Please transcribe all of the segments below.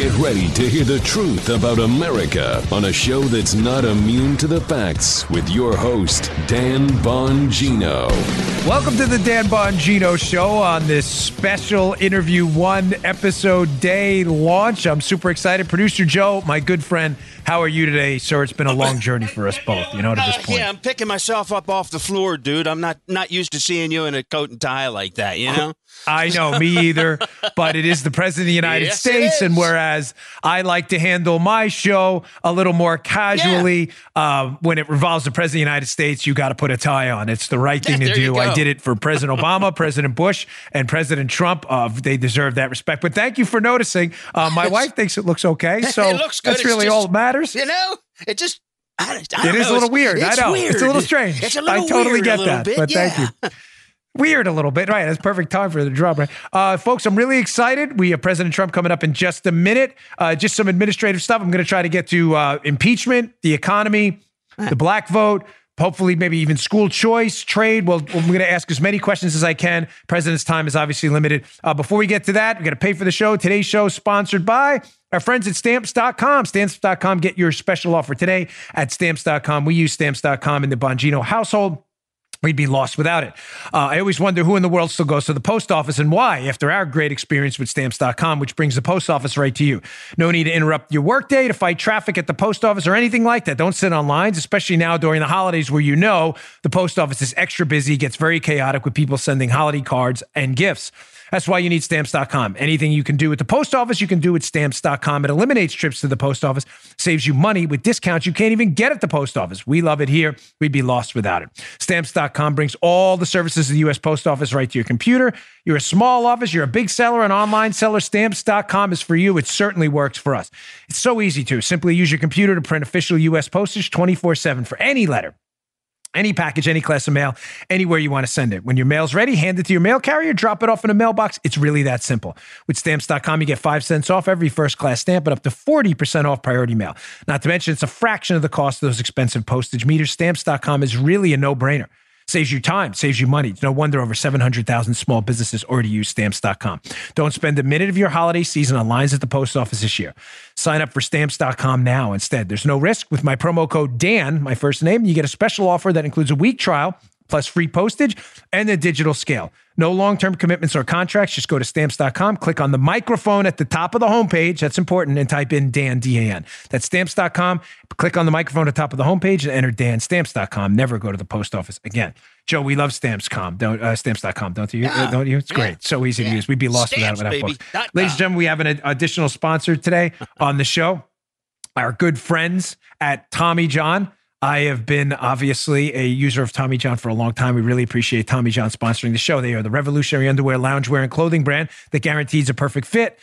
Get ready to hear the truth about America on a show that's not immune to the facts with your host, Dan Bongino. Welcome to the Dan Bongino Show on this special interview one episode day launch. I'm super excited. Producer Joe, my good friend, how are you today, sir? It's been a long journey for us both, you know, to this Uh, point. yeah, I'm picking myself up off the floor, dude. I'm not not used to seeing you in a coat and tie like that, you know? I know, me either, but it is the President of the United Yes, States. And whereas I like to handle my show a little more casually, uh, when it revolves the President of the United States, you got to put a tie on. It's the right thing Yeah, to do. I did it for President Obama, President Bush, and President Trump. Uh, they deserve that respect. But thank you for noticing. Uh, my wife thinks it looks okay. So it looks good. that's It's really just- all that matters. You know? It just I, I It a know. little It's- weird. It's I know. Weird. It's a little strange. It's a little I totally weird, a get that. bit, but yeah. thank you. Weird a little bit, right? That's perfect time for the drop, right? Uh, folks, I'm really excited. We have President Trump coming up in just a minute. Uh, just some administrative stuff. I'm going to try to get to uh, impeachment, the economy, the black vote, hopefully maybe even school choice, trade. Well, I'm going to ask as many questions as I can. President's time is obviously limited. Uh, before we get to that, we got to pay for the show. Today's show sponsored by our friends at stamps.com. Stamps.com. Get your special offer today at stamps.com. We use stamps.com in the Bongino household. We'd be lost without it. Uh, I always wonder who in the world still goes to the post office and why after our great experience with stamps.com, which brings the post office right to you. No need to interrupt your workday to fight traffic at the post office or anything like that. Don't sit on lines, especially now during the holidays where you know the post office is extra busy, gets very chaotic with people sending holiday cards and gifts. That's why you need stamps.com. Anything you can do at the post office, you can do at stamps.com. It eliminates trips to the post office, saves you money with discounts you can't even get at the post office. We love it here. We'd be lost without it. Stamps.com brings all the services of the U.S. Post Office right to your computer. You're a small office, you're a big seller, an online seller. Stamps.com is for you. It certainly works for us. It's so easy to simply use your computer to print official U.S. postage 24 7 for any letter. Any package, any class of mail, anywhere you want to send it. When your mail's ready, hand it to your mail carrier, drop it off in a mailbox. It's really that simple. With stamps.com, you get five cents off every first class stamp and up to 40% off priority mail. Not to mention, it's a fraction of the cost of those expensive postage meters. Stamps.com is really a no brainer. Saves you time, saves you money. It's no wonder over 700,000 small businesses already use stamps.com. Don't spend a minute of your holiday season on lines at the post office this year. Sign up for stamps.com now instead. There's no risk. With my promo code Dan, my first name, you get a special offer that includes a week trial plus free postage and a digital scale. No long term commitments or contracts. Just go to stamps.com, click on the microphone at the top of the homepage. That's important. And type in Dan, D A N. That's stamps.com. Click on the microphone at the top of the homepage and enter Dan. Stamps.com. Never go to the post office again. Joe, we love stamps.com. Don't, uh, stamps.com, don't you? Yeah. Don't you? It's great. Yeah. So easy to use. We'd be lost Stamps, without it. Without Ladies and gentlemen, we have an additional sponsor today on the show our good friends at Tommy John. I have been obviously a user of Tommy John for a long time. We really appreciate Tommy John sponsoring the show. They are the revolutionary underwear, loungewear, and clothing brand that guarantees a perfect fit.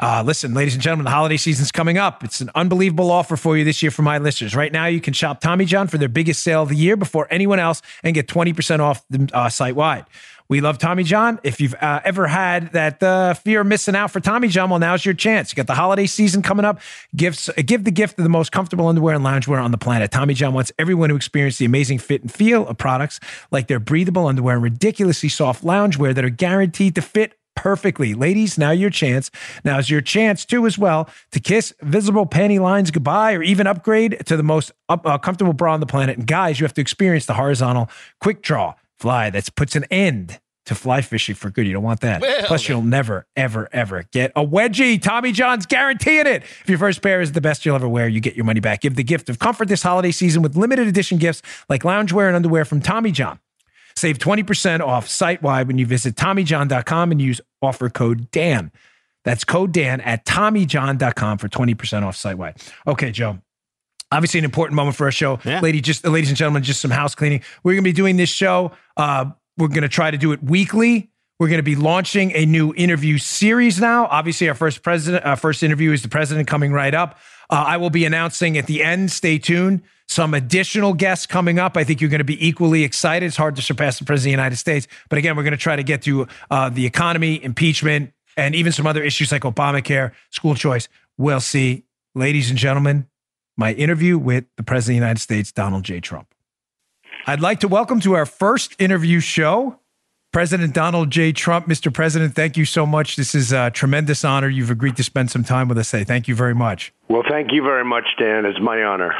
Uh, listen, ladies and gentlemen, the holiday season's coming up. It's an unbelievable offer for you this year for my listeners. Right now, you can shop Tommy John for their biggest sale of the year before anyone else and get 20% off uh, site wide. We love Tommy John. If you've uh, ever had that uh, fear of missing out for Tommy John, well, now's your chance. You got the holiday season coming up. Gifts, uh, give the gift of the most comfortable underwear and loungewear on the planet. Tommy John wants everyone to experience the amazing fit and feel of products like their breathable underwear and ridiculously soft loungewear that are guaranteed to fit perfectly. Ladies, now your chance. Now is your chance too, as well, to kiss visible panty lines goodbye or even upgrade to the most up, uh, comfortable bra on the planet. And guys, you have to experience the horizontal quick draw fly that puts an end to fly fishing for good. You don't want that. Well, Plus, you'll never, ever, ever get a wedgie. Tommy John's guaranteeing it. If your first pair is the best you'll ever wear, you get your money back. Give the gift of comfort this holiday season with limited edition gifts like loungewear and underwear from Tommy John. Save 20% off site wide when you visit TommyJohn.com and use offer code Dan. That's code Dan at TommyJohn.com for 20% off site wide. Okay, Joe. Obviously, an important moment for our show. Yeah. Lady, just ladies and gentlemen, just some house cleaning. We're gonna be doing this show. Uh, we're gonna try to do it weekly. We're going to be launching a new interview series now. Obviously, our first president, our first interview is the president coming right up. Uh, I will be announcing at the end. Stay tuned. Some additional guests coming up. I think you're going to be equally excited. It's hard to surpass the president of the United States, but again, we're going to try to get to uh, the economy, impeachment, and even some other issues like Obamacare, school choice. We'll see, ladies and gentlemen. My interview with the president of the United States, Donald J. Trump. I'd like to welcome to our first interview show President Donald J. Trump. Mr. President, thank you so much. This is a tremendous honor. You've agreed to spend some time with us today. Thank you very much. Well, thank you very much, Dan. It's my honor.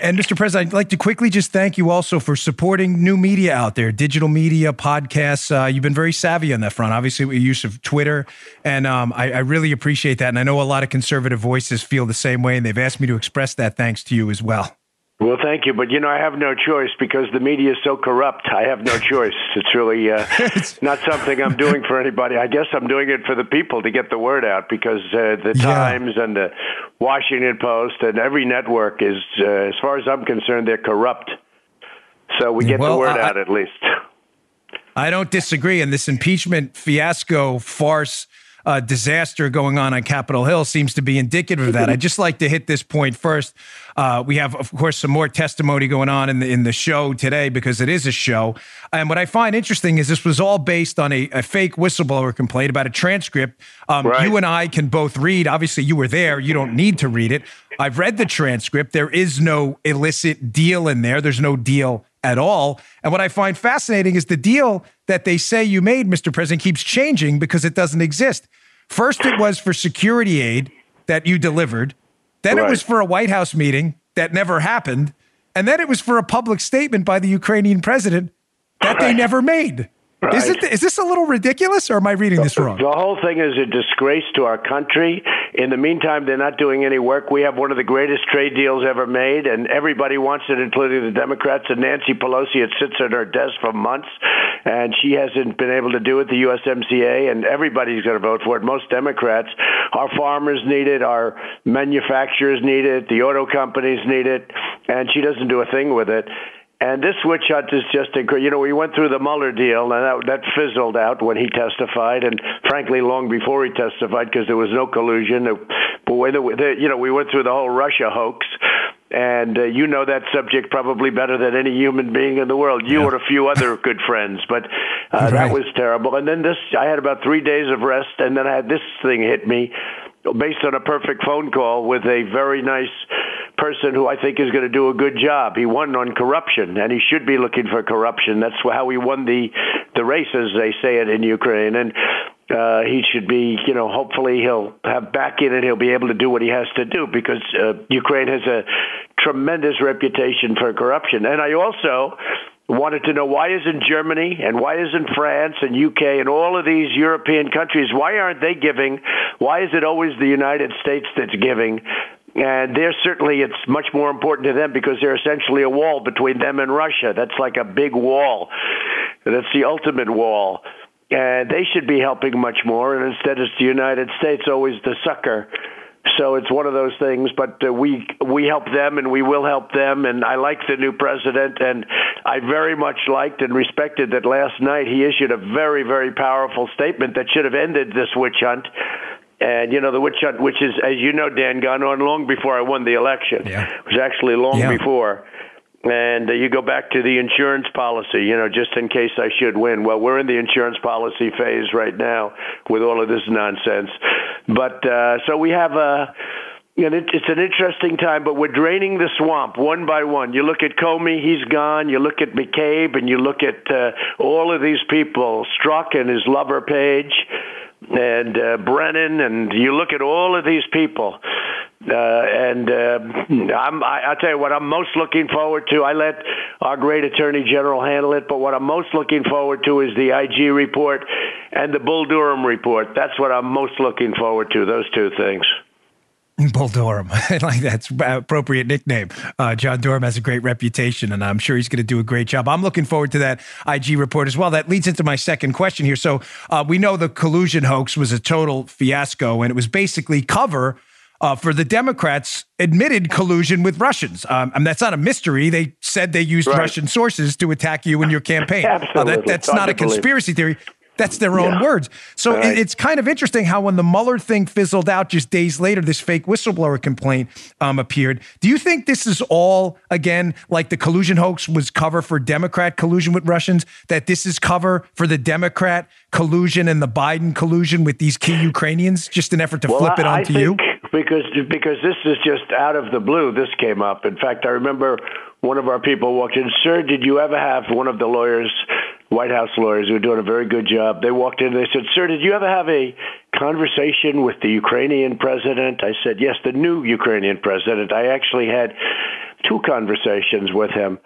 And, Mr. President, I'd like to quickly just thank you also for supporting new media out there, digital media, podcasts. Uh, you've been very savvy on that front, obviously, with use of Twitter. And um, I, I, really appreciate that. And I know a lot of conservative voices feel the same way, and they've asked me to express that thanks to you as well. Well, thank you, but you know I have no choice because the media is so corrupt. I have no choice. It's really uh, not something I'm doing for anybody. I guess I'm doing it for the people to get the word out because uh, the yeah. Times and the Washington Post and every network is, uh, as far as I'm concerned, they're corrupt. So we get well, the word I, out at least. I don't disagree. And this impeachment fiasco farce uh, disaster going on on Capitol Hill seems to be indicative of that. I'd just like to hit this point first. Uh, we have, of course, some more testimony going on in the in the show today because it is a show. And what I find interesting is this was all based on a, a fake whistleblower complaint about a transcript. Um, right. You and I can both read. Obviously, you were there. You don't need to read it. I've read the transcript. There is no illicit deal in there. There's no deal at all. And what I find fascinating is the deal that they say you made, Mr. President, keeps changing because it doesn't exist. First, it was for security aid that you delivered. Then right. it was for a White House meeting that never happened. And then it was for a public statement by the Ukrainian president that right. they never made. Right. Is, it, is this a little ridiculous, or am I reading this wrong? The whole thing is a disgrace to our country. In the meantime, they're not doing any work. We have one of the greatest trade deals ever made, and everybody wants it, including the Democrats. And Nancy Pelosi, it sits at her desk for months, and she hasn't been able to do it. The USMCA, and everybody's going to vote for it. Most Democrats. Our farmers need it. Our manufacturers need it. The auto companies need it, and she doesn't do a thing with it. And this witch hunt is just incredible. You know, we went through the Mueller deal, and that, that fizzled out when he testified, and frankly, long before he testified, because there was no collusion. But when the, the, you know, we went through the whole Russia hoax, and uh, you know that subject probably better than any human being in the world. You yeah. and a few other good friends, but uh, right. that was terrible. And then this, I had about three days of rest, and then I had this thing hit me based on a perfect phone call with a very nice person who I think is going to do a good job. He won on corruption, and he should be looking for corruption. That's how he won the the race, as they say it in Ukraine. And uh, he should be, you know, hopefully he'll have back in and he'll be able to do what he has to do because uh, Ukraine has a tremendous reputation for corruption. And I also wanted to know why isn't Germany and why isn't France and UK and all of these European countries, why aren't they giving? Why is it always the United States that's giving? And they're certainly, it's much more important to them because they're essentially a wall between them and Russia. That's like a big wall. That's the ultimate wall. And they should be helping much more. And instead, it's the United States always the sucker. So it's one of those things, but uh, we we help them and we will help them. And I like the new president, and I very much liked and respected that last night he issued a very very powerful statement that should have ended this witch hunt and you know the witch hunt, which is, as you know, Dan, gone on long before I won the election. Yeah. It was actually long yeah. before. And uh, you go back to the insurance policy, you know, just in case I should win. Well, we're in the insurance policy phase right now with all of this nonsense. But uh, so we have a. And it, it's an interesting time, but we're draining the swamp one by one. You look at Comey, he's gone. You look at McCabe, and you look at uh, all of these people, Strzok and his lover Page and uh, Brennan, and you look at all of these people. Uh, and uh, I'm, I, I'll tell you what I'm most looking forward to. I let our great Attorney General handle it, but what I'm most looking forward to is the IG report and the Bull Durham report. That's what I'm most looking forward to. Those two things. Bull Durham. I like that's appropriate nickname. Uh, John Durham has a great reputation, and I'm sure he's going to do a great job. I'm looking forward to that IG report as well. That leads into my second question here. So uh, we know the collusion hoax was a total fiasco, and it was basically cover. Uh, for the Democrats, admitted collusion with Russians. Um, and that's not a mystery. They said they used right. Russian sources to attack you in your campaign. Absolutely. Uh, that, that's not a conspiracy theory. That's their own yeah. words. So right. it's kind of interesting how when the Mueller thing fizzled out just days later, this fake whistleblower complaint um, appeared. Do you think this is all, again, like the collusion hoax was cover for Democrat collusion with Russians, that this is cover for the Democrat collusion and the Biden collusion with these key Ukrainians, just an effort to well, flip it I, onto I you? Because, because this is just out of the blue, this came up. In fact, I remember one of our people walked in, Sir, did you ever have one of the lawyers White House lawyers who were doing a very good job. They walked in and they said, "Sir, did you ever have a conversation with the Ukrainian president?" I said, "Yes, the new Ukrainian president. I actually had two conversations with him."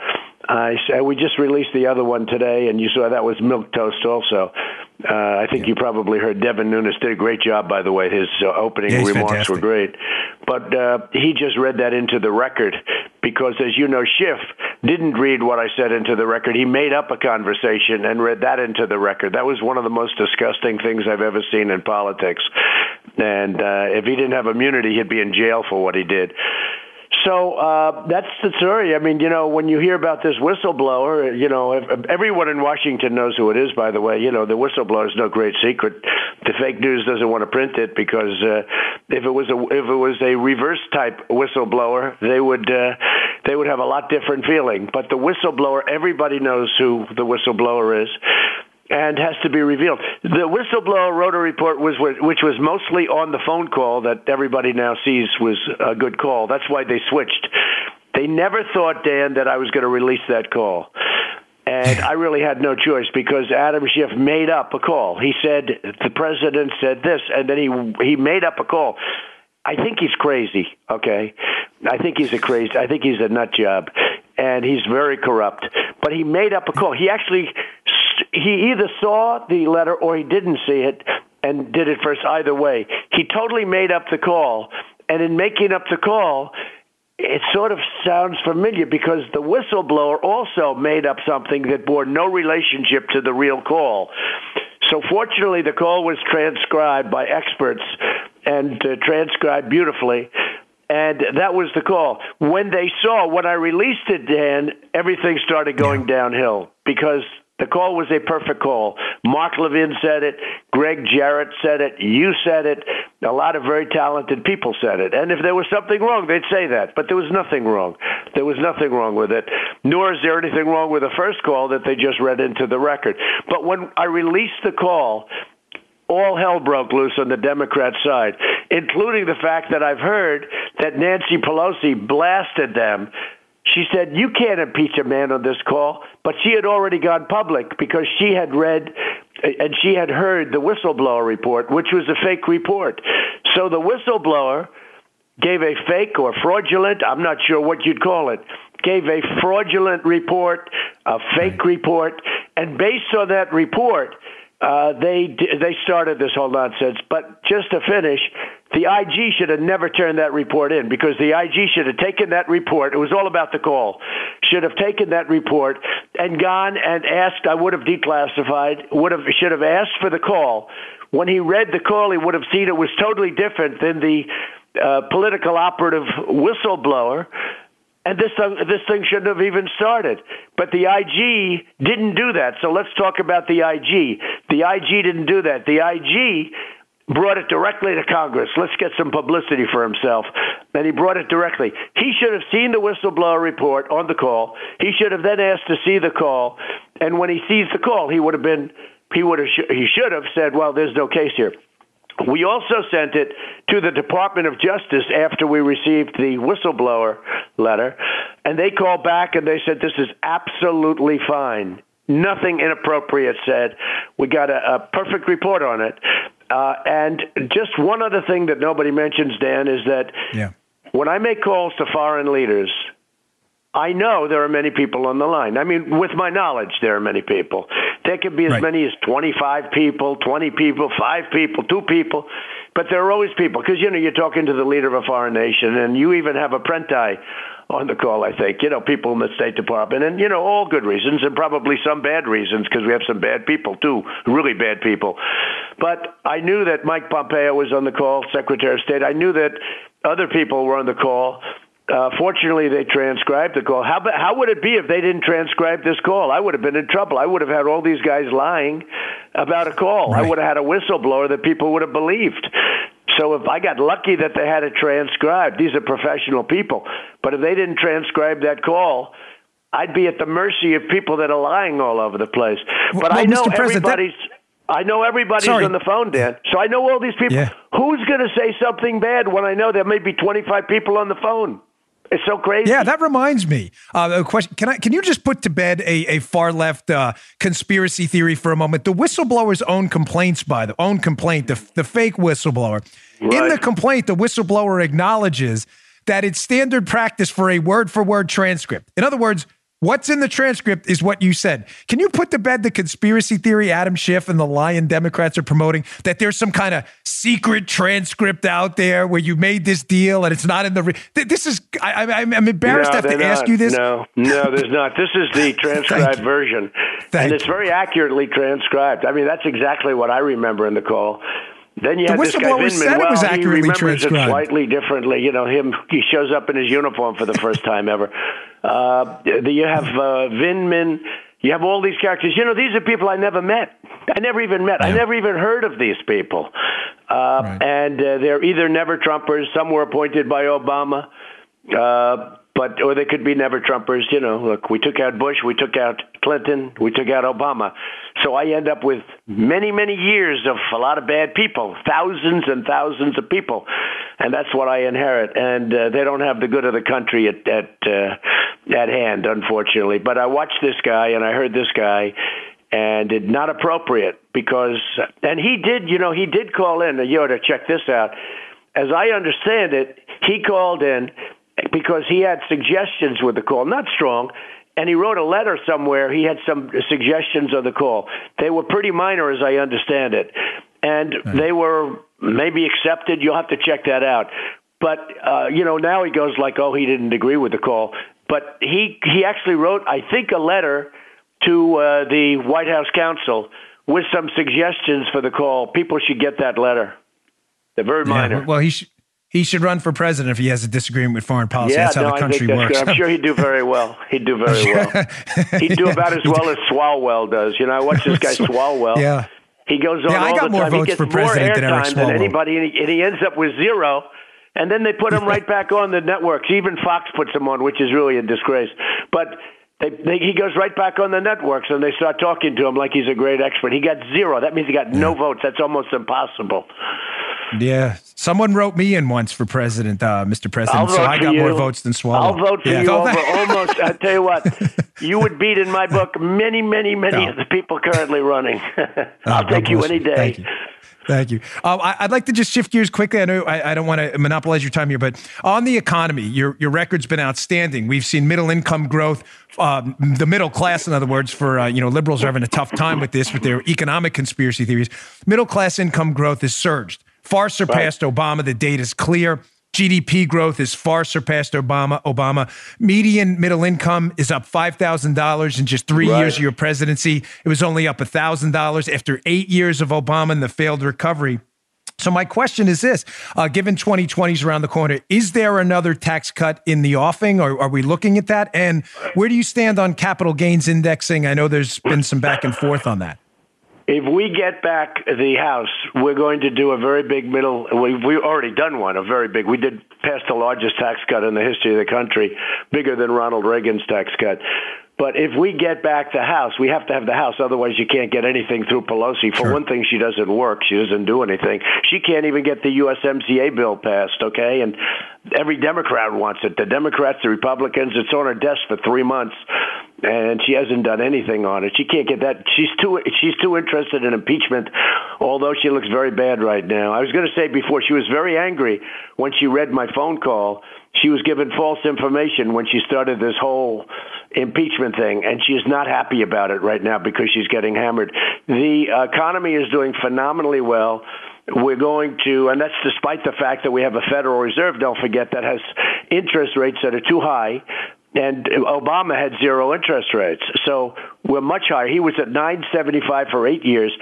I said, we just released the other one today, and you saw that was milk toast also. Uh, I think yeah. you probably heard Devin Nunes did a great job, by the way. His uh, opening yeah, remarks fantastic. were great. But uh, he just read that into the record because, as you know, Schiff didn't read what I said into the record. He made up a conversation and read that into the record. That was one of the most disgusting things I've ever seen in politics. And uh, if he didn't have immunity, he'd be in jail for what he did. So uh, that's the story. I mean, you know, when you hear about this whistleblower, you know, if everyone in Washington knows who it is. By the way, you know, the whistleblower is no great secret. The fake news doesn't want to print it because uh, if it was a if it was a reverse type whistleblower, they would uh, they would have a lot different feeling. But the whistleblower, everybody knows who the whistleblower is and has to be revealed. The whistleblower wrote a report was which was mostly on the phone call that everybody now sees was a good call. That's why they switched. They never thought, Dan, that I was going to release that call. And I really had no choice because Adam Schiff made up a call. He said the president said this, and then he he made up a call. I think he's crazy. Okay, I think he's a crazy. I think he's a nut job, and he's very corrupt. But he made up a call. He actually he either saw the letter or he didn't see it and did it first either way. He totally made up the call. And in making up the call, it sort of sounds familiar because the whistleblower also made up something that bore no relationship to the real call. So fortunately, the call was transcribed by experts and uh, transcribed beautifully. And that was the call. When they saw, when I released it, Dan, everything started going yeah. downhill because the call was a perfect call. Mark Levin said it. Gregg Jarrett said it. You said it. A lot of very talented people said it. And if there was something wrong, they'd say that. But there was nothing wrong. There was nothing wrong with it. Nor is there anything wrong with the first call that they just read into the record. But when I released the call, all hell broke loose on the Democrat side, including the fact that I've heard that Nancy Pelosi blasted them she said, You can't impeach a man on this call. But she had already gone public because she had read uh, and she had heard the whistleblower report, which was a fake report. So the whistleblower gave a fake or fraudulent, I'm not sure what you'd call it, gave a fraudulent report, a fake report, and based on that report, uh, they they started this whole nonsense. But just to finish, the IG should have never turned that report in because the IG should have taken that report. It was all about the call. Should have taken that report and gone and asked. I would have declassified. Would have should have asked for the call. When he read the call, he would have seen it was totally different than the uh, political operative whistleblower and this thing, this thing shouldn't have even started. But the IG didn't do that. So let's talk about the IG. The IG didn't do that. The IG brought it directly to Congress. Let's get some publicity for himself. And he brought it directly. He should have seen the whistleblower report on the call. He should have then asked to see the call. And when he sees the call, he would have been he would have he should have said, "Well, there's no case here." We also sent it to the Department of Justice after we received the whistleblower letter, and they called back and they said this is absolutely fine. Nothing inappropriate said. We got a, a perfect report on it. Uh, and just one other thing that nobody mentions, Dan, is that yeah. when I make calls to foreign leaders, I know there are many people on the line. I mean, with my knowledge, there are many people. There could be as right. many as 25 people, 20 people, 5 people, 2 people, but there are always people because, you know, you're talking to the leader of a foreign nation, and you even have a prenti on the call, I think. You know, people in the State Department, and, you know, all good reasons and probably some bad reasons because we have some bad people, too, really bad people. But I knew that Mike Pompeo was on the call, Secretary of State. I knew that other people were on the call. Uh, fortunately, they transcribed the call. How, how would it be if they didn't transcribe this call? I would have been in trouble. I would have had all these guys lying about a call. Right. I would have had a whistleblower that people would have believed. So if I got lucky that they had it transcribed, these are professional people. But if they didn't transcribe that call, I'd be at the mercy of people that are lying all over the place. But well, I know everybody's. I know everybody's Sorry. on the phone, Dan. So I know all these people. Yeah. Who's going to say something bad when I know there may be 25 people on the phone? It's so crazy. Yeah, that reminds me. Uh, a question: Can I? Can you just put to bed a, a far left uh, conspiracy theory for a moment? The whistleblower's own complaints by the own complaint, the the fake whistleblower. Right. In the complaint, the whistleblower acknowledges that it's standard practice for a word for word transcript. In other words, What's in the transcript is what you said. Can you put to bed the conspiracy theory Adam Schiff and the Lion Democrats are promoting that there's some kind of secret transcript out there where you made this deal and it's not in the. Re- this is. I, am embarrassed no, to have to not. ask you this. No, no, there's not. This is the transcribed version, Thank and it's very accurately transcribed. I mean, that's exactly what I remember in the call. Then you the had this guy Vindman. Said well, it was accurately he remembers transcribed. it slightly differently. You know, him. He shows up in his uniform for the first time ever. Uh, you have uh, Vindman. You have all these characters. You know, these are people I never met. I never even met. Yeah. I never even heard of these people. Uh, right. And uh, they're either never Trumpers. Some were appointed by Obama. Uh, but or they could be never Trumpers. You know, look, we took out Bush, we took out Clinton, we took out Obama. So I end up with many, many years of a lot of bad people, thousands and thousands of people, and that's what I inherit. And uh, they don't have the good of the country at at uh, at hand, unfortunately. But I watched this guy and I heard this guy. And it not appropriate because, and he did, you know, he did call in. You ought to check this out. As I understand it, he called in because he had suggestions with the call, not strong, and he wrote a letter somewhere. He had some suggestions on the call. They were pretty minor, as I understand it, and right. they were maybe accepted. You'll have to check that out. But uh, you know, now he goes like, "Oh, he didn't agree with the call," but he he actually wrote, I think, a letter to uh, the White House counsel with some suggestions for the call. People should get that letter. They're very minor. Yeah, well, he should he should run for president if he has a disagreement with foreign policy. Yeah, that's how no, the country works. Good. I'm sure he'd do very well. He'd do very well. He'd do about as well as Swalwell does. You know, I watch this guy Swalwell. Yeah. He goes on yeah, all I got the more time. Votes he gets for president more than airtime than Swalwell. anybody, and he, and he ends up with zero. And then they put him right back on the networks. Even Fox puts him on, which is really a disgrace. But they, they, he goes right back on the networks, and they start talking to him like he's a great expert. He got zero. That means he got no votes. That's almost impossible. Yeah, someone wrote me in once for president, uh, Mr. President. so I got you. more votes than Swalwell. I'll vote for yeah. you over almost. I tell you what, you would beat in my book many, many, many no. of the people currently running. I'll oh, take you any day. Thank you. Thank you. Uh, I, would like to just shift gears quickly. I know I, I don't want to monopolize your time here, but on the economy, your your record's been outstanding. We've seen middle income growth, um, the middle class, in other words, for uh, you know liberals are having a tough time with this with their economic conspiracy theories. Middle class income growth has surged far surpassed right. Obama. The data is clear. GDP growth is far surpassed Obama. Obama median middle income is up five thousand dollars in just three right. years of your presidency. It was only up thousand dollars after eight years of Obama and the failed recovery. So my question is this: uh, Given 2020 is around the corner, is there another tax cut in the offing, or are we looking at that? And where do you stand on capital gains indexing? I know there's been some back and forth on that. If we get back the House, we're going to do a very big middle. We've, we've already done one, a very big. We did pass the largest tax cut in the history of the country, bigger than Ronald Reagan's tax cut. But if we get back the House, we have to have the House. Otherwise, you can't get anything through Pelosi. For sure. one thing, she doesn't work. She doesn't do anything. She can't even get the USMCA bill passed, okay? And every Democrat wants it. The Democrats, the Republicans, it's on her desk for three months and she hasn't done anything on it. She can't get that. She's too she's too interested in impeachment, although she looks very bad right now. I was going to say before she was very angry when she read my phone call. She was given false information when she started this whole impeachment thing, and she is not happy about it right now because she's getting hammered. The economy is doing phenomenally well we're going to, and that's despite the fact that we have a Federal Reserve, don't forget, that has interest rates that are too high and Obama had zero interest rates. So we're much higher. He was at 975 for 8 years.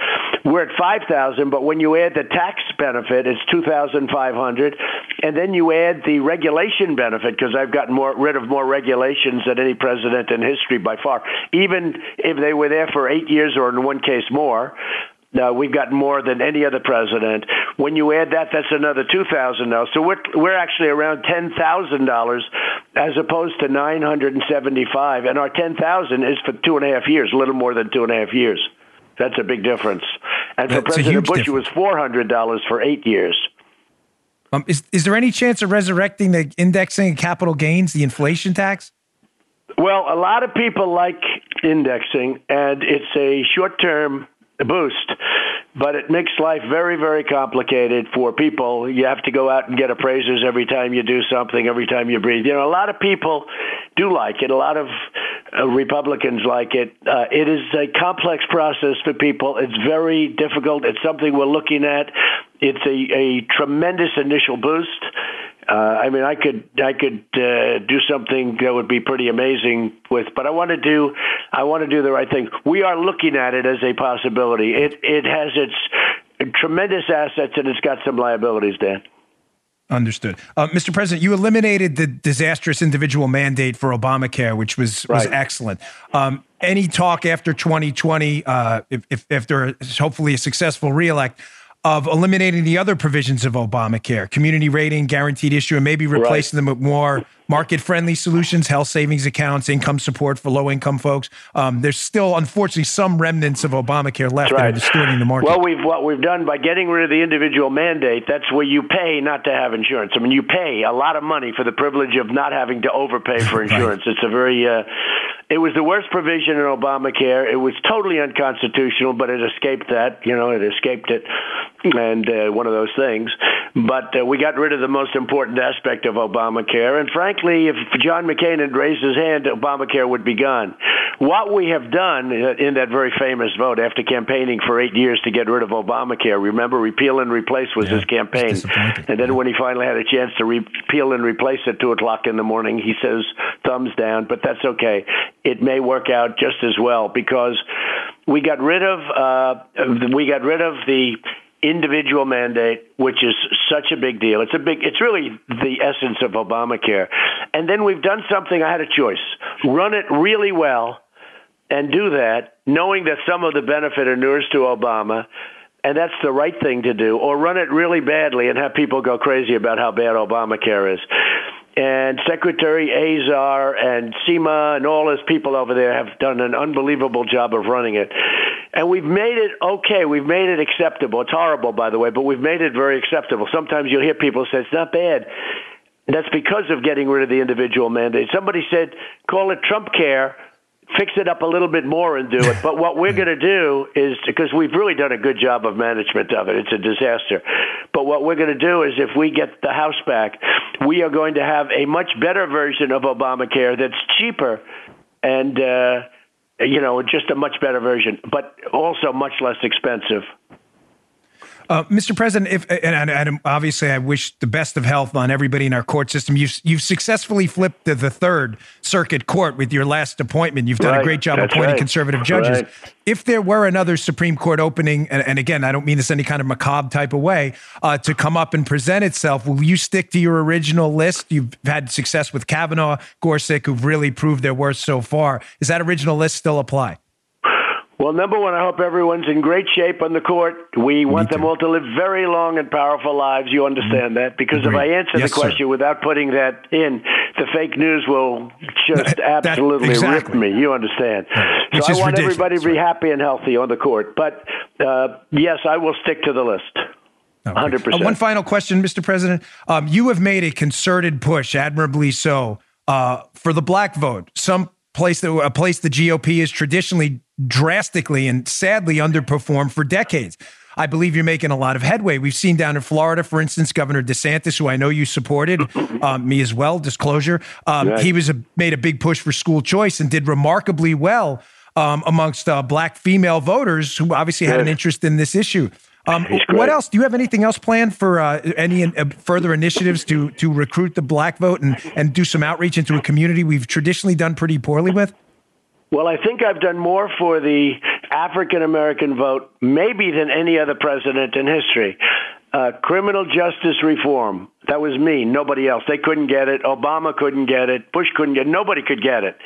We're at 5000, but when you add the tax benefit, it's 2500, and then you add the regulation benefit because I've gotten more rid of more regulations than any president in history by far. Even if they were there for 8 years or in one case more, uh, we've got more than any other president. When you add that, that's another two thousand now. So we're we're actually around ten thousand dollars, as opposed to nine hundred and seventy-five. And our ten thousand is for two and a half years, a little more than two and a half years. That's a big difference. And for That's President Bush, difference. it was four hundred dollars for eight years. Um, is is there any chance of resurrecting the indexing of capital gains, the inflation tax? Well, a lot of people like indexing, and it's a short term boost, but it makes life very, very complicated for people. You have to go out and get appraisers every time you do something, every time you breathe. You know, a lot of people do like it. A lot of uh, Republicans like it. Uh, it is a complex process for people. It's very difficult. It's something we're looking at. It's a, a tremendous initial boost. Uh, I mean, I could I could uh, do something that would be pretty amazing with, but I want to do I want to do the right thing. We are looking at it as a possibility. It it has its tremendous assets and it's got some liabilities, Dan. Understood, uh, Mr. President. You eliminated the disastrous individual mandate for Obamacare, which was was excellent. Um, any talk after 2020, uh, if, if, if there is hopefully a successful reelect, of eliminating the other provisions of Obamacare, community rating, guaranteed issue, and maybe replacing right. them with more market friendly solutions, health savings accounts, income support for low income folks. Um, there's still, unfortunately, some remnants of Obamacare left right. that are distorting the market. Well, we've what we've done by getting rid of the individual mandate. That's where you pay not to have insurance. I mean, you pay a lot of money for the privilege of not having to overpay for insurance. right. It's a very uh, it was the worst provision in Obamacare. It was totally unconstitutional, but it escaped that. You know, it escaped it, and uh, one of those things. But uh, we got rid of the most important aspect of Obamacare. And frankly, if John McCain had raised his hand, Obamacare would be gone. What we have done in that very famous vote after campaigning for eight years to get rid of Obamacare, remember, repeal and replace was yeah, his campaign. And then when he finally had a chance to repeal and replace at 2 o'clock in the morning, he says, thumbs down, but that's okay it may work out just as well because we got rid of uh, we got rid of the individual mandate, which is such a big deal. It's a big. It's really the essence of Obamacare. And then we've done something. I had a choice: run it really well and do that, knowing that some of the benefit inures to Obama. And that's the right thing to do, or run it really badly and have people go crazy about how bad Obamacare is and Secretary Azar and Seema and all his people over there have done an unbelievable job of running it. And we've made it okay. We've made it acceptable. It's horrible, by the way, but we've made it very acceptable. Sometimes you'll hear people say it's not bad. That's because of getting rid of the individual mandate. Somebody said, call it Trump care fix it up a little bit more and do it. But what we're going to do is because we've really done a good job of management of it. It's a disaster. But what we're going to do is if we get the House back, we are going to have a much better version of Obamacare that's cheaper and uh, you know just a much better version, but also much less expensive. Uh, Mr. President, if and, and, obviously I wish the best of health on everybody in our court system. You've you've successfully flipped the third circuit court with your last appointment. You've done right. a great job That's appointing right. conservative judges. Right. If there were another Supreme Court opening, and, and, again, I don't mean this any kind of macabre type of way, uh, to come up and present itself, will you stick to your original list? You've had success with Kavanaugh, Gorsuch, who've really proved their worth so far. Is that original list still apply? Well, number one, I hope everyone's in great shape on the court. We want them all to live very long and powerful lives. You understand that? Because Agreed. if I answer yes, the question sir. without putting that in, the fake news will just absolutely exactly. rip me. You understand? Which so I want everybody to be happy and healthy on the court. But uh, yes, I will stick to the list. Okay. 100. Uh, one final question, Mr. President. Um, you have made a concerted push, admirably so, uh, for the black vote. Some place that a place the GOP has traditionally drastically and sadly underperformed for decades. I believe you're making a lot of headway. We've seen down in Florida, for instance, Governor DeSantis, who I know you supported, um, me as well. Disclosure, um, he was a, made a big push for school choice and did remarkably well um, amongst uh, black female voters who obviously had an interest in this issue. Um, what else? Do you have anything else planned for uh, any uh, further initiatives to to recruit the black vote and and do some outreach into a community we've traditionally done pretty poorly with? Well, I think I've done more for the African American vote, maybe than any other president in history. Uh, criminal justice reform. That was me, nobody else. They couldn't get it. Obama couldn't get it. Bush couldn't get it. Nobody could get it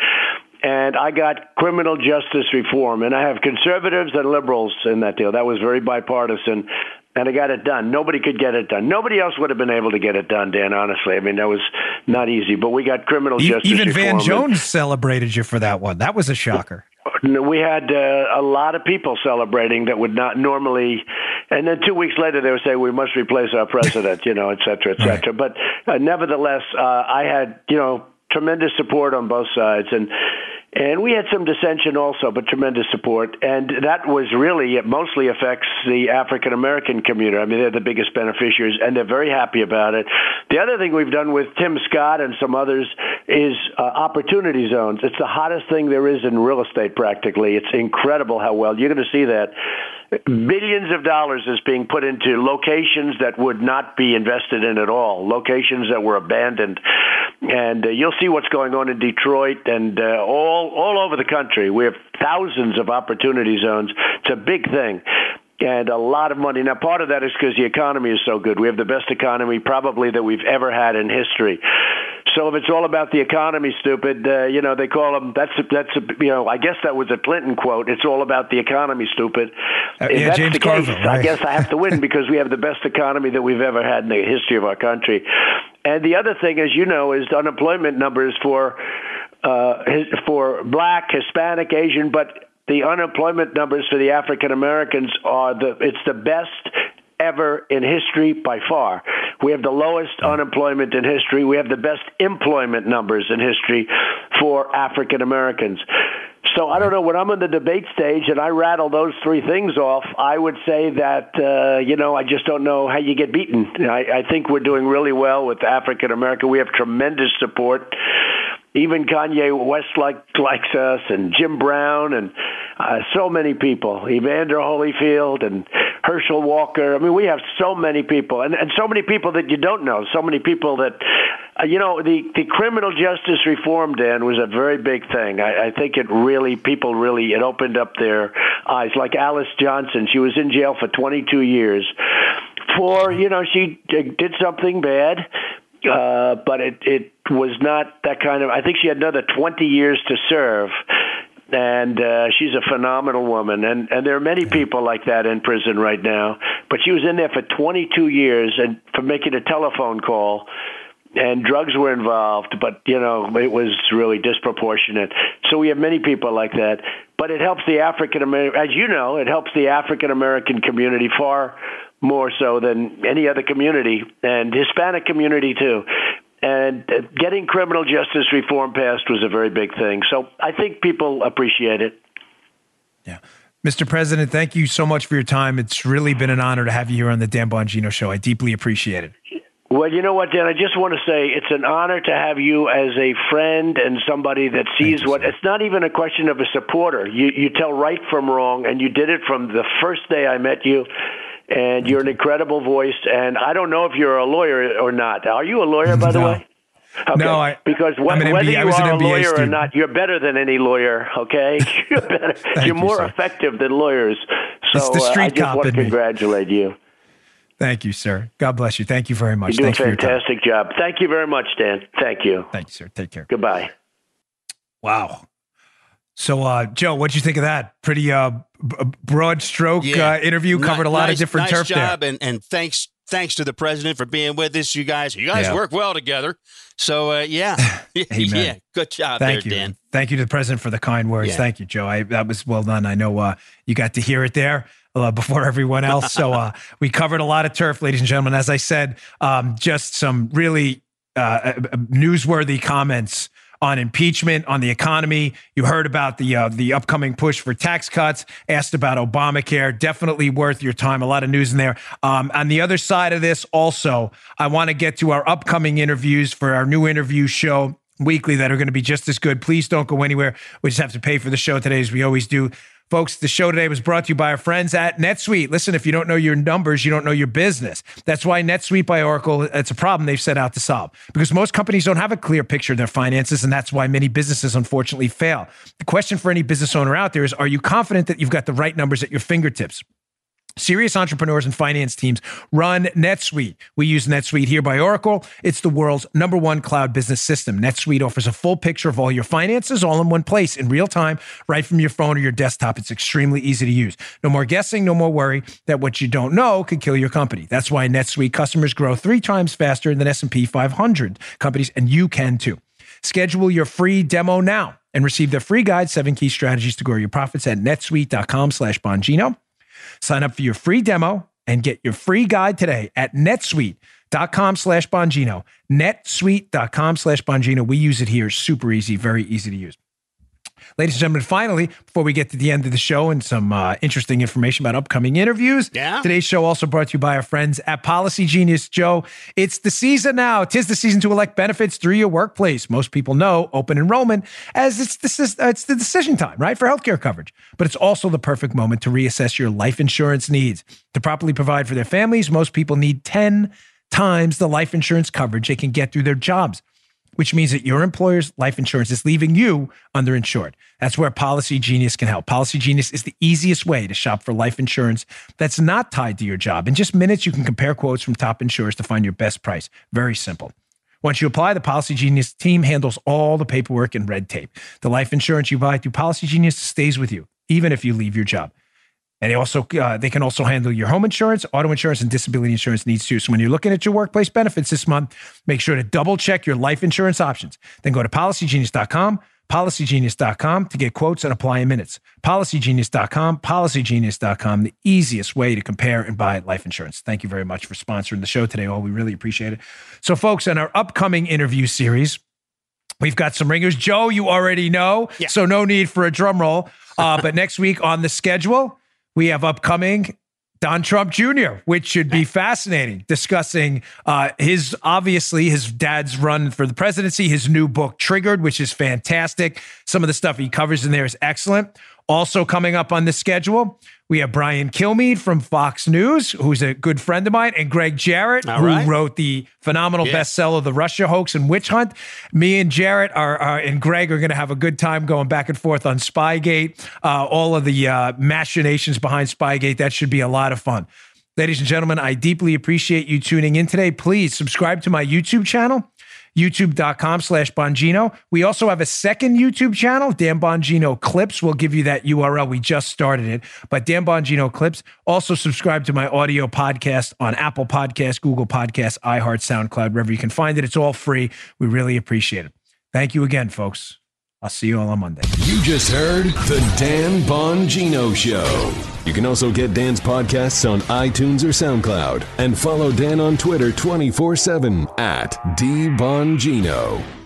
and I got criminal justice reform, and I have conservatives and liberals in that deal. That was very bipartisan, and I got it done. Nobody could get it done. Nobody else would have been able to get it done, Dan. Honestly, I mean that was not easy, but we got criminal e- justice. Even reform. Van Jones celebrated you for that one. That was a shocker. We had uh, a lot of people celebrating that would not normally And then two weeks later, they would say we must replace our president, you know, et cetera, et cetera. Right. But uh, nevertheless, uh, I had you know tremendous support on both sides, and and we had some dissension also, but tremendous support. And that was really, it mostly affects the African American community. I mean, they're the biggest beneficiaries, and they're very happy about it. The other thing we've done with Tim Scott and some others is uh, opportunity zones. It's the hottest thing there is in real estate, practically. It's incredible how well you're going to see that billions of dollars is being put into locations that would not be invested in at all, locations that were abandoned. And uh, you'll see what's going on in Detroit and uh, all all over the country. We have thousands of opportunity zones. It's a big thing and a lot of money. Now, part of that is because the economy is so good. We have the best economy probably that we've ever had in history. So if it's all about the economy, stupid, uh, you know, they call them. That's a, that's a, you know, I guess that was a Clinton quote. It's all about the economy, stupid. Uh, if yeah, that's James the case, right. I guess I have to win because we have the best economy that we've ever had in the history of our country. And the other thing, as you know, is unemployment numbers for uh, for black, Hispanic, Asian, but the unemployment numbers for the African Americans are the it's the best ever in history by far. We have the lowest unemployment in history. We have the best employment numbers in history for African Americans. So I don't know when I'm on the debate stage and I rattle those three things off. I would say that uh, you know I just don't know how you get beaten. I, I think we're doing really well with African American. We have tremendous support even Kanye West like, likes us, and Jim Brown, and uh, so many people, Evander Holyfield, and Herschel Walker. I mean, we have so many people, and, and so many people that you don't know. So many people that, uh, you know, the the criminal justice reform, Dan, was a very big thing. I, I think it really, people really, it opened up their eyes. Like Alice Johnson, she was in jail for 22 years for, you know, she did something bad uh, but it it was not that kind of. I think she had another 20 years to serve, and uh, she's a phenomenal woman. And and there are many people like that in prison right now. But she was in there for 22 years, and for making a telephone call. And drugs were involved, but you know it was really disproportionate. So we have many people like that, but it helps the African American, as you know, it helps the African American community far more so than any other community, and Hispanic community too. And uh, getting criminal justice reform passed was a very big thing. So I think people appreciate it. Yeah. Mr. President, thank you so much for your time. It's really been an honor to have you here on the Dan Bongino Show. I deeply appreciate it. Well, you know what, Dan? I just want to say it's an honor to have you as a friend and somebody that sees what. It's not even a question of a supporter. You you tell right from wrong, and you did it from the first day I met you and you're an incredible voice. And I don't know if you're a lawyer or not. Are you a lawyer, by the no. way? Okay. No, I, because wh- whether MBA, you are a lawyer student. or not, you're better than any lawyer. Okay, you're better. you're you, more sir. effective than lawyers. So it's the street uh, I just cop want to in me. congratulate you. Thank you, sir. God bless you. Thank you very much. You do Thanks a for your time. fantastic job. Thank you very much, Dan. Thank you. Thank you, sir. Take care. Goodbye. Wow. So, uh, Joe, what'd you think of that? Pretty uh, b- broad stroke Yeah. uh, interview. Covered a lot nice, of different nice turf job, there. and and thanks thanks to the president for being with us. You guys, you guys Yeah. work well together. So uh, yeah, Amen. yeah, good job Thank there, you, Dan. Thank you to the president for the kind words. Yeah. Thank you, Joe. I, that was well done. I know uh, you got to hear it there. Uh, before everyone else. So uh, we covered a lot of turf, ladies and gentlemen. As I said, um, just some really uh, uh, newsworthy comments on impeachment, on the economy. You heard about the uh, the upcoming push for tax cuts. Asked about Obamacare. Definitely worth your time. A lot of news in there. Um, on the other side of this, also, I want to get to our upcoming interviews for our new interview show weekly that are going to be just as good. Please don't go anywhere. We just have to pay for the show today, as we always do. Folks, the show today was brought to you by our friends at NetSuite. Listen, if you don't know your numbers, you don't know your business. That's why NetSuite by Oracle, it's a problem they've set out to solve because most companies don't have a clear picture of their finances, and that's why many businesses unfortunately fail. The question for any business owner out there is Are you confident that you've got the right numbers at your fingertips? Serious entrepreneurs and finance teams run NetSuite. We use NetSuite here by Oracle. It's the world's number one cloud business system. NetSuite offers a full picture of all your finances all in one place in real time, right from your phone or your desktop. It's extremely easy to use. No more guessing, no more worry that what you don't know could kill your company. That's why NetSuite customers grow three times faster than S&P 500 companies, and you can too. Schedule your free demo now and receive the free guide, seven key strategies to grow your profits at netsuite.com slash Bongino. Sign up for your free demo and get your free guide today at netsuite.com slash Bongino. netsuite.com slash Bongino. We use it here. Super easy, very easy to use. Ladies and gentlemen, finally, before we get to the end of the show and some uh, interesting information about upcoming interviews, Yeah? today's show also brought to you by our friends at Policygenius. Joe, it's the season now. Tis the season to elect benefits through your workplace. Most people know open enrollment as it's the, it's the decision time, right, for healthcare coverage. But it's also the perfect moment to reassess your life insurance needs. To properly provide for their families, most people need 10 times the life insurance coverage they can get through their jobs which means that your employer's life insurance is leaving you underinsured. That's where Policygenius can help. Policygenius is the easiest way to shop for life insurance that's not tied to your job. In just minutes, you can compare quotes from top insurers to find your best price. Very simple. Once you apply, the Policygenius team handles all the paperwork and red tape. The life insurance you buy through Policygenius stays with you, even if you leave your job. And they also uh, they can also handle your home insurance, auto insurance, and disability insurance needs too. So when you're looking at your workplace benefits this month, make sure to double check your life insurance options. Then go to policygenius.com, policygenius.com to get quotes and apply in minutes. Policygenius.com, policygenius.com, the easiest way to compare and buy life insurance. Thank you very much for sponsoring the show today. All we really appreciate it. So, folks, in our upcoming interview series, We've got some ringers. Joe, you already know, Yeah. so no need for a drum roll. Uh, but next week on the schedule, we have upcoming Don Trump Jr., which should be fascinating, discussing uh, his obviously his dad's run for the presidency, his new book Triggered, which is fantastic. Some of the stuff he covers in there is excellent. Also coming up on the schedule, we have Brian Kilmeade from Fox News, who's a good friend of mine, and Gregg Jarrett, All who right. wrote the phenomenal Yeah. bestseller, The Russia Hoax and Witch Hunt. Me and Jarrett are, are and Greg are going to have a good time going back and forth on Spygate, uh, all of the uh, machinations behind Spygate. That should be a lot of fun. Ladies and gentlemen, I deeply appreciate you tuning in today. Please subscribe to my YouTube channel, youtube.com slash Bongino. We also have a second YouTube channel, Dan Bongino Clips. We'll give you that URL. We just started it, but Dan Bongino Clips. Also subscribe to my audio podcast on Apple Podcasts, Google Podcasts, iHeart, SoundCloud, wherever you can find it. It's all free. We really appreciate it. Thank you again, folks. I'll see you all on Monday. You just heard The Dan Bongino Show. You can also get Dan's podcasts on iTunes or SoundCloud and follow Dan on Twitter 24 7 at DBongino.